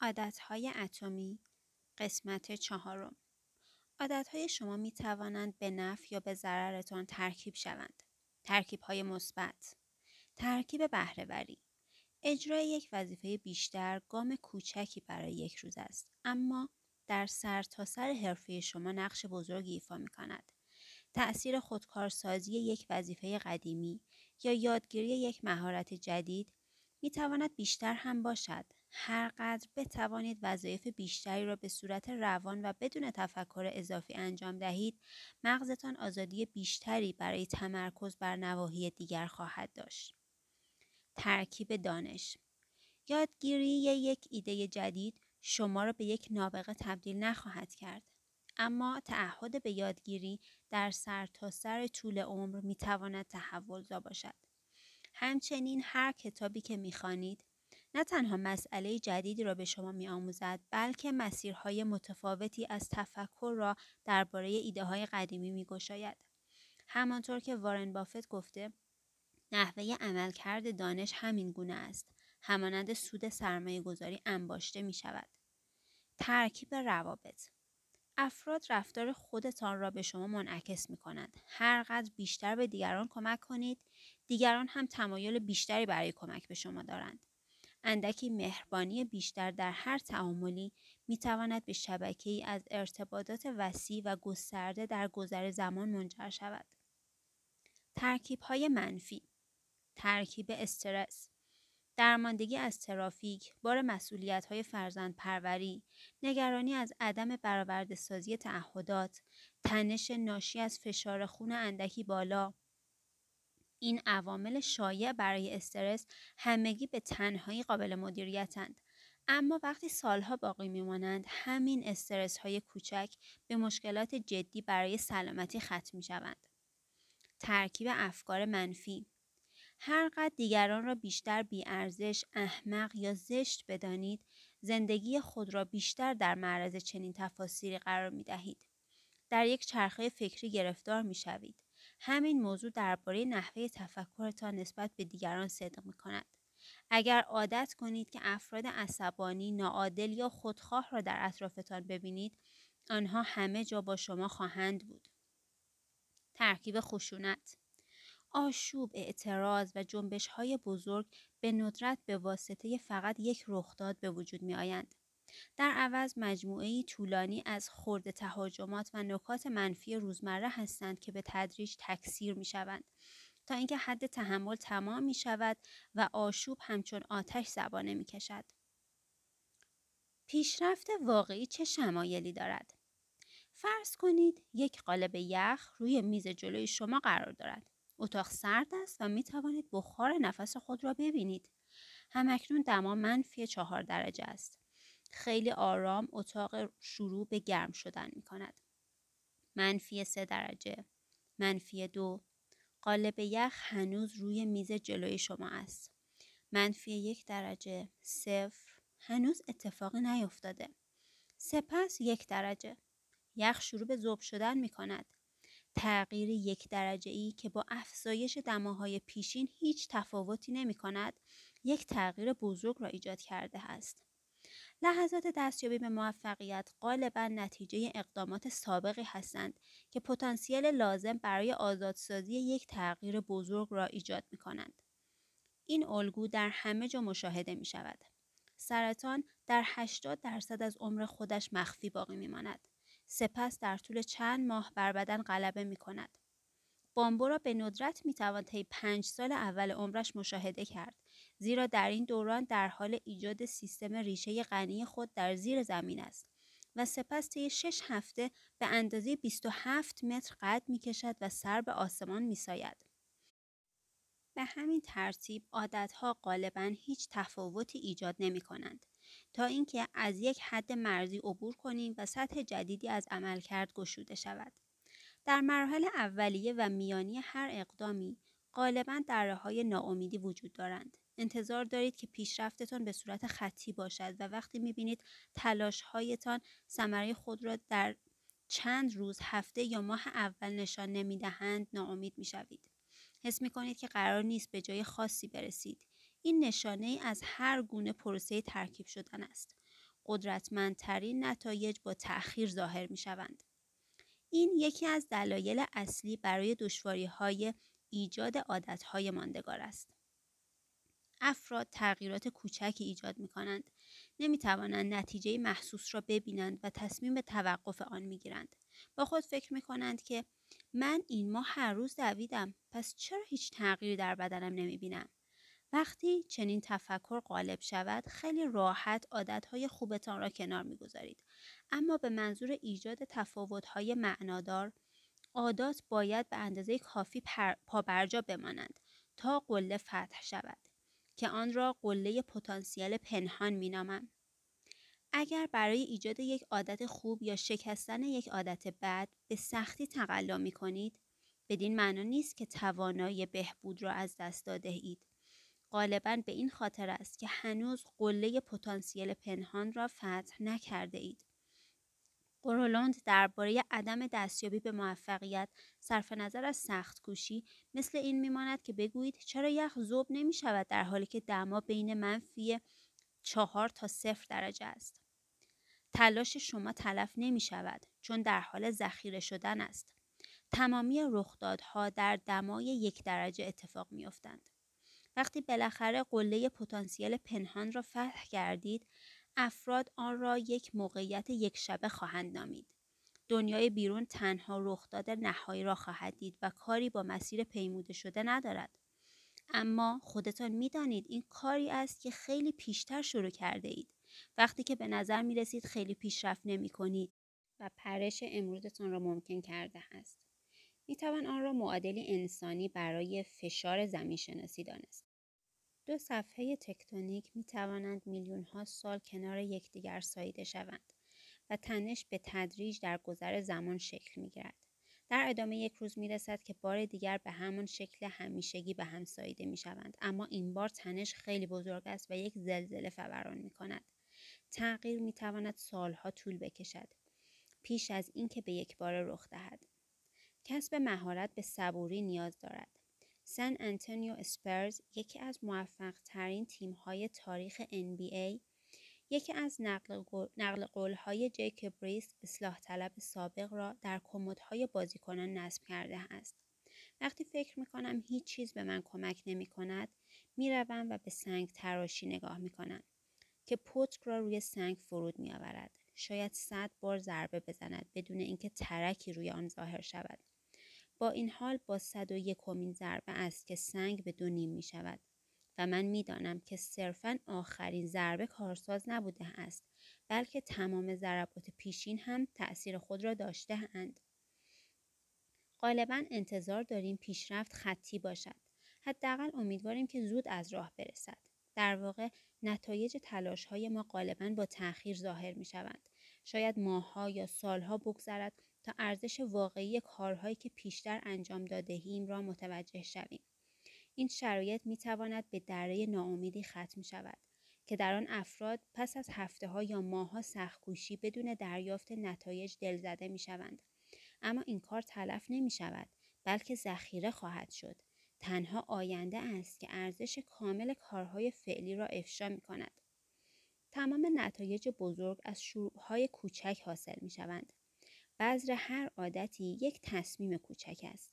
عادتهای اتمی. قسمت چهارم. عادتهای شما می توانند به نفع یا به ضررتان ترکیب شوند. ترکیب های مثبت. ترکیب بهرهوری. اجرای یک وظیفه بیشتر گام کوچکی برای یک روز است اما در سر تا سر حرفه شما نقش بزرگی ایفا می کند. تأثیر خودکارسازی یک وظیفه قدیمی یا یادگیری یک مهارت جدید می تواند بیشتر هم باشد. هر قدر بتوانید وظایف بیشتری را به صورت روان و بدون تفکر اضافی انجام دهید مغزتان آزادی بیشتری برای تمرکز بر نواحی دیگر خواهد داشت. ترکیب دانش یادگیری یک ایده جدید شما را به یک نابغه تبدیل نخواهد کرد اما تعهد به یادگیری در سرتاسر سر طول عمر می تواند تحولزا باشد. همچنین هر کتابی که می‌خوانید نه تنها مسئله جدیدی را به شما می آموزد بلکه مسیرهای متفاوتی از تفکر را درباره ایده های قدیمی می گشاید. همانطور که وارن بافت گفته نحوه عملکرد دانش همین گونه است همانند سود سرمایه گذاری انباشته می شود. ترکیب روابط افراد رفتار خودتان را به شما منعکس می کنند. هر قدر بیشتر به دیگران کمک کنید، دیگران هم تمایل بیشتری برای کمک به شما دارند. اندکی مهربانی بیشتر در هر تعاملی می تواند به شبکه ای از ارتباطات وسیع و گسترده در گذر زمان منجر شود. ترکیب های منفی ترکیب استرس درماندگی از ترافیک، بار مسئولیت های فرزند پروری، نگرانی از عدم برآورده سازی تعهدات، تنش ناشی از فشار خون اندکی بالا، این عوامل شایع برای استرس همگی به تنهایی قابل مدیریتند اما وقتی سالها باقی میمانند همین استرس های کوچک به مشکلات جدی برای سلامتی ختم می شوند. ترکیب افکار منفی هر قد دیگران را بیشتر بیارزش، احمق یا زشت بدانید، زندگی خود را بیشتر در معرض چنین تفاسیری قرار می دهید. در یک چرخه فکری گرفتار می شوید. همین موضوع درباره نحوه تفکرتان نسبت به دیگران صدق می کند. اگر عادت کنید که افراد عصبانی، ناعادل یا خودخواه را در اطرافتان ببینید، آنها همه جا با شما خواهند بود. ترکیب خشونت آشوب، اعتراض و جنبش های بزرگ به ندرت به واسطه فقط یک رخداد به وجود می آیند. در عوض مجموعه طولانی از خرد تهاجمات و نکات منفی روزمره هستند که به تدریج تکثیر می شوند تا اینکه حد تحمل تمام می شود و آشوب همچون آتش زبانه می کشد. پیشرفت واقعی چه شمایلی دارد؟ فرض کنید یک قالب یخ روی میز جلوی شما قرار دارد. اتاق سرد است و می توانید بخار نفس خود را ببینید. همکنون دما منفی چهار درجه است. خیلی آرام اتاق شروع به گرم شدن می کند. منفی سه درجه منفی دو قالب یخ هنوز روی میز جلوی شما است. منفی یک درجه صفر هنوز اتفاقی نیفتاده. سپس یک درجه یخ شروع به ذوب شدن می کند. تغییر یک درجه ای که با افزایش دماهای پیشین هیچ تفاوتی نمی کند یک تغییر بزرگ را ایجاد کرده است. لحظات دستیابی به موفقیت غالبا نتیجه اقدامات سابقی هستند که پتانسیل لازم برای آزادسازی یک تغییر بزرگ را ایجاد می کنند. این الگو در همه جا مشاهده می شود. سرطان در 80 درصد از عمر خودش مخفی باقی می ماند. سپس در طول چند ماه بر بدن غلبه می کند. بامبو را به ندرت می توان طی پنج سال اول عمرش مشاهده کرد زیرا در این دوران در حال ایجاد سیستم ریشه غنی خود در زیر زمین است و سپس طی شش هفته به اندازه 27 متر قد می کشد و سر به آسمان می ساید. به همین ترتیب عادتها غالبا هیچ تفاوتی ایجاد نمی کنند تا اینکه از یک حد مرزی عبور کنیم و سطح جدیدی از عملکرد گشوده شود. در مراحل اولیه و میانی هر اقدامی غالبا دره های ناامیدی وجود دارند. انتظار دارید که پیشرفتتان به صورت خطی باشد و وقتی می‌بینید تلاش هایتان ثمره خود را در چند روز هفته یا ماه اول نشان نمی‌دهند ناامید می‌شوید حس می کنید که قرار نیست به جای خاصی برسید این نشانه ای از هر گونه پروسه ترکیب شدن است قدرتمندترین نتایج با تأخیر ظاهر می شوند. این یکی از دلایل اصلی برای دشواری های ایجاد عادت های ماندگار است. افراد تغییرات کوچکی ایجاد می کنند. نمی توانند نتیجه محسوس را ببینند و تصمیم به توقف آن می گیرند. با خود فکر می کنند که من این ماه هر روز دویدم پس چرا هیچ تغییری در بدنم نمی بینم؟ وقتی چنین تفکر غالب شود خیلی راحت عادتهای خوبتان را کنار می‌گذارید اما به منظور ایجاد تفاوتهای معنادار عادات باید به اندازه کافی پابرجا بمانند تا قله فتح شود که آن را قله پتانسیل پنهان مینامم اگر برای ایجاد یک عادت خوب یا شکستن یک عادت بد به سختی تقلا می کنید بدین معنا نیست که توانایی بهبود را از دست داده اید غالبا به این خاطر است که هنوز قله پتانسیل پنهان را فتح نکرده اید. قرولند درباره عدم دستیابی به موفقیت صرف نظر از سخت کوشی مثل این میماند که بگویید چرا یخ زوب نمی شود در حالی که دما بین منفی چهار تا صفر درجه است. تلاش شما تلف نمی شود چون در حال ذخیره شدن است. تمامی رخدادها در دمای یک درجه اتفاق می افتند. وقتی بالاخره قله پتانسیل پنهان را فتح کردید افراد آن را یک موقعیت یک شبه خواهند نامید. دنیای بیرون تنها رخداد نهایی را خواهد دید و کاری با مسیر پیموده شده ندارد. اما خودتان می‌دانید این کاری است که خیلی پیشتر شروع کرده اید وقتی که به نظر می رسید خیلی پیشرفت نمی کنید و پرش امروزتان را ممکن کرده است. می توان آن را معادلی انسانی برای فشار زمین شناسی دانست. دو صفحه تکتونیک می توانند میلیون ها سال کنار یکدیگر ساییده شوند و تنش به تدریج در گذر زمان شکل می گیرد. در ادامه یک روز می رسد که بار دیگر به همان شکل همیشگی به هم ساییده می شوند اما این بار تنش خیلی بزرگ است و یک زلزله فوران می کند. تغییر می تواند سالها طول بکشد پیش از اینکه به یک بار رخ دهد. کسب مهارت به صبوری نیاز دارد. سن انتونیو اسپرز یکی از موفق ترین تیم های تاریخ NBA یکی از نقل قول های جیکوب ریس اصلاح طلب سابق را در های بازیکنان نصب کرده است. وقتی فکر می کنم هیچ چیز به من کمک نمی کند می روم و به سنگ تراشی نگاه می کنم که پتک را روی سنگ فرود می آورد. شاید صد بار ضربه بزند بدون اینکه ترکی روی آن ظاهر شود. با این حال با صد و یکمین ضربه است که سنگ به دو نیم می شود و من می‌دانم که صرفا آخرین ضربه کارساز نبوده است بلکه تمام ضربات پیشین هم تأثیر خود را داشته اند. غالبا انتظار داریم پیشرفت خطی باشد. حداقل امیدواریم که زود از راه برسد. در واقع نتایج تلاش های ما غالبا با تأخیر ظاهر می شوند. شاید ماهها یا سالها بگذرد ارزش واقعی کارهایی که پیشتر انجام دادهیم را متوجه شویم. این شرایط می تواند به دره ناامیدی ختم شود که در آن افراد پس از هفته ها یا ماه ها سختکوشی بدون دریافت نتایج دلزده می شوند. اما این کار تلف نمی شود بلکه ذخیره خواهد شد. تنها آینده است که ارزش کامل کارهای فعلی را افشا می کند. تمام نتایج بزرگ از شروعهای کوچک حاصل می شوند. بذر هر عادتی یک تصمیم کوچک است.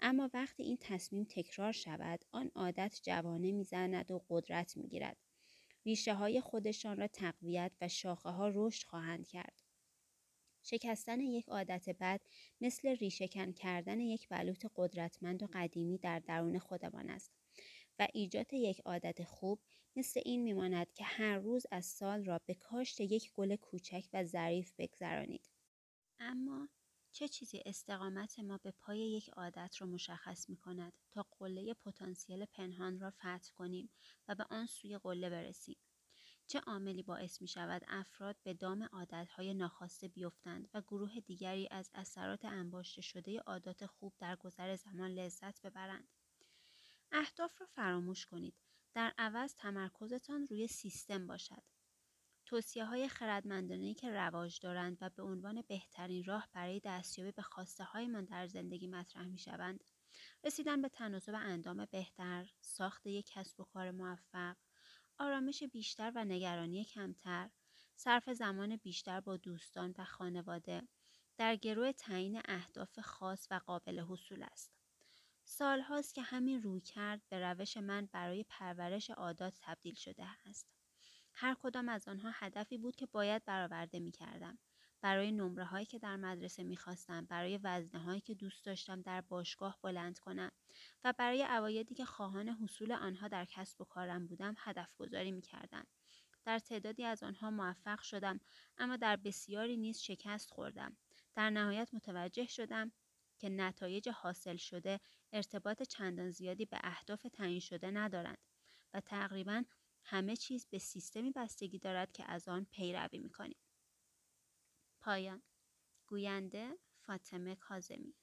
اما وقتی این تصمیم تکرار شود آن عادت جوانه می‌زند و قدرت می‌گیرد. ریشه های خودشان را تقویت و شاخه ها رشد خواهند کرد. شکستن یک عادت بد مثل ریشهکن کردن یک بلوط قدرتمند و قدیمی در درون خودمان است و ایجاد یک عادت خوب مثل این میماند که هر روز از سال را به کاشت یک گل کوچک و ظریف بگذرانید. اما چه چیزی استقامت ما به پای یک عادت را مشخص می کند تا قله پتانسیل پنهان را فتح کنیم و به آن سوی قله برسیم؟ چه عاملی باعث می شود افراد به دام عادتهای ناخواسته بیفتند و گروه دیگری از اثرات انباشته شده عادات خوب در گذر زمان لذت ببرند؟ اهداف را فراموش کنید. در عوض تمرکزتان روی سیستم باشد. توصیه های خردمندانه که رواج دارند و به عنوان بهترین راه برای دستیابی به خواسته هایمان در زندگی مطرح می شوند. رسیدن به تناسب اندام بهتر، ساخت یک کسب و کار موفق، آرامش بیشتر و نگرانی کمتر، صرف زمان بیشتر با دوستان و خانواده در گروه تعیین اهداف خاص و قابل حصول است. سالهاست که همین روی کرد به روش من برای پرورش عادات تبدیل شده است. هر کدام از آنها هدفی بود که باید برآورده می کردم. برای نمره هایی که در مدرسه می خواستم، برای وزنه هایی که دوست داشتم در باشگاه بلند کنم و برای عوایدی که خواهان حصول آنها در کسب و کارم بودم هدف گذاری می کردم. در تعدادی از آنها موفق شدم اما در بسیاری نیز شکست خوردم. در نهایت متوجه شدم که نتایج حاصل شده ارتباط چندان زیادی به اهداف تعیین شده ندارند و تقریبا همه چیز به سیستمی بستگی دارد که از آن پیروی می‌کنیم. پایان گوینده فاطمه کازمی